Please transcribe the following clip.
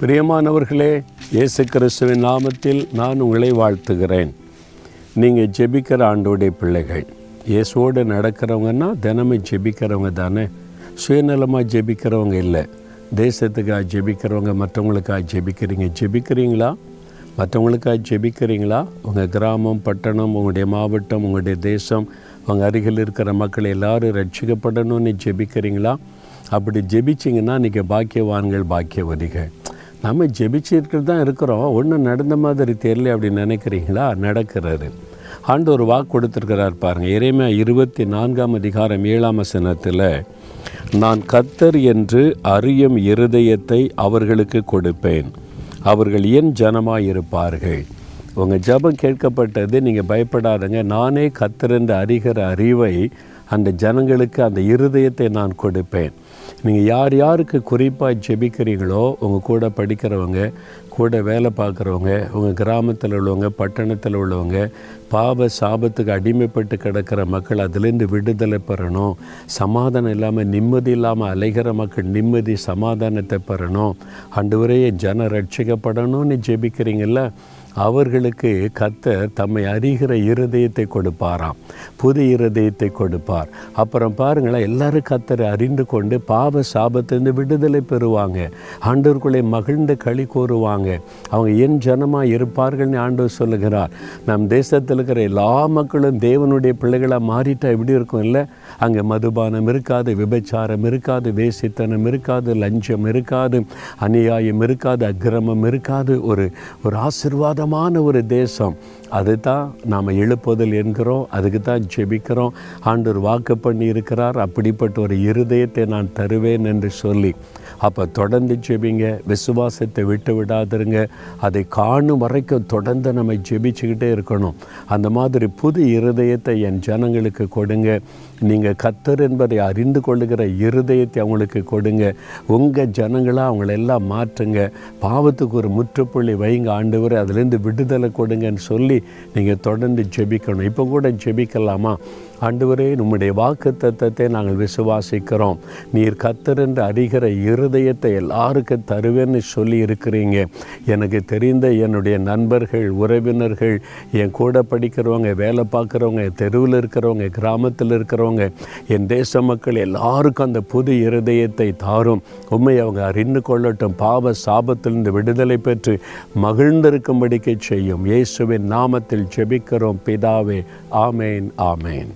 பிரியமானவர்களே இயேசு கிறிஸ்துவின் நாமத்தில் நான் உங்களை வாழ்த்துகிறேன். நீங்கள் ஜெபிக்கிற ஆண்டோடைய பிள்ளைகள் இயேசுவோடு நடக்கிறவங்கன்னா தினமும் ஜெபிக்கிறவங்க தானே? சுயநலமாக ஜெபிக்கிறவங்க இல்லை. தேசத்துக்காக ஜெபிக்கிறவங்க மற்றவங்களுக்காக ஜெபிக்கிறீங்க. ஜெபிக்கிறீங்களா? மற்றவங்களுக்காக ஜெபிக்கிறீங்களா? உங்கள் கிராமம் பட்டணம் உங்களுடைய மாவட்டம் உங்களுடைய தேசம் உங்கள் அருகில் இருக்கிற மக்கள் எல்லோரும் ரட்சிக்கப்படணும்னு ஜெபிக்கிறீங்களா? அப்படி ஜெபிச்சிங்கன்னா நீங்கள் பாக்கியவான்கள் பாக்கியவதிகள். நம்ம ஜெபிச்சிட்டு தான் இருக்கிறோம். ஒன்றும் நடந்த மாதிரி தெரியல அப்படின்னு நினைக்கிறீங்களா? நடக்கிறாரு ஆண்டு ஒரு வாக்கு கொடுத்துருக்கிறார் பாருங்கள் இறைமையா இருபத்தி நான்காம் அதிகாரம் ஏழாம் வசனத்தில் நான் கத்தர் என்று அறியும் இருதயத்தை அவர்களுக்கு கொடுப்பேன். அவர்கள் என் ஜனமாக இருப்பார்கள் உங்கள் ஜெபம் கேட்கப்பட்டது நீங்கள் பயப்படாதங்க. நானே கத்தர் என்று அறிகிற அறிவை அந்த ஜனங்களுக்கு அந்த இருதயத்தை நான் கொடுப்பேன். நீங்கள் யார் யாருக்கு குறிப்பாக ஜெபிக்கிறீங்களோ உங்கள் கூட படிக்கிறவங்க கூட வேலை பார்க்குறவங்க உங்கள் கிராமத்தில் உள்ளவங்க பட்டணத்தில் உள்ளவங்க பாவ சாபத்துக்கு அடிமைப்பட்டு கிடக்கிற மக்கள் அதுலேருந்து விடுதலை பெறணும். சமாதானம் இல்லாமல் நிம்மதி இல்லாமல் அலைகிற மக்கள் நிம்மதி சமாதானத்தை பெறணும். அண்டு வரையே ஜன ரட்சிக்கப்படணும்னு ஜெபிக்கிறீங்கள அவர்களுக்கு கத்தர் தம்மை அறிகிற இருதயத்தை கொடுப்பாராம். புது இருதயத்தை கொடுப்பார். அப்புறம் பாருங்களேன் எல்லாரும் கத்தரை அறிந்து கொண்டு பாவ சாபத்திலிருந்து விடுதலை பெறுவாங்க. ஆண்டவர்களை மகிழ்ந்து களி கூறுவாங்க. அவங்க என் ஜனமாக இருப்பார்கள்னு ஆண்டவர் சொல்லுகிறார். நம் தேசத்தில் இருக்கிற எல்லா மக்களும் தேவனுடைய பிள்ளைகளாக மாறிட்டா எப்படி இருக்கும்? இல்லை அங்கே மதுபானம் இருக்காது விபச்சாரம் இருக்காது வேசித்தனம் இருக்காது லஞ்சம் இருக்காது அநியாயம் இருக்காது அக்கிரமம் இருக்காது. ஒரு ஒரு ஆசிர்வாதமான ஒரு தேசம். அதுதான் நாம் எழுப்புதல் என்கிறோம் அதுக்கு தான் ஜெபிக்கிறோம். ஆண்டவர் வாக்கு பண்ணி இருக்கிறார் அப்படிப்பட்ட ஒரு இருதயத்தை நான் தருவேன் என்று சொல்லி. அப்போ தொடர்ந்து ஜெபிங்க விசுவாசத்தை விட்டு விடாதிருங்க. அதை காணும் வரைக்கும் தொடர்ந்து நம்ம ஜெபிச்சுக்கிட்டே இருக்கணும். அந்த மாதிரி புது இருதயத்தை என் ஜனங்களுக்கு கொடுங்க. நீங்கள் கத்தர் என்பதை அறிந்து கொள்ளுகிற இருதயத்தை அவங்களுக்கு கொடுங்க. உங்கள் ஜனங்களாக அவங்களெல்லாம் மாற்றுங்க. பாவத்துக்கு ஒரு முற்றுப்புள்ளி வைங்க ஆண்டவர். அதுலேருந்து விடுதலை கொடுங்கன்னு சொல்லி நீங்கள் தொடர்ந்து ஜெபிக்கணும். இப்போ கூட ஜெபிக்கலாமா? ஆண்டவரே நம்முடைய வாக்கு தத்தத்தை நாங்கள் விசுவாசிக்கிறோம். நீர் கத்தர் என்று அறிகிற இருதயத்தை எல்லாருக்கும் தருவேன்னு சொல்லி இருக்கிறீங்க எனக்கு தெரிந்த என்னுடைய நண்பர்கள் உறவினர்கள் என் கூட படிக்கிறவங்க வேலை பார்க்குறவங்க தெருவில் இருக்கிறவங்க கிராமத்தில் இருக்கிறவங்க என் தேச மக்கள் எல்லாருக்கும் அந்த புது இருதயத்தை தாரும். உண்மை அவங்க அறிந்து கொள்ளட்டும். பாவ சாபத்திலிருந்து விடுதலை பெற்று மகிழ்ந்திருக்கும்படிக்கு செய்யும். இயேசுவின் நாமத்தில் ஜெபிக்கிறோம். பிதாவே ஆமேன் ஆமேன்.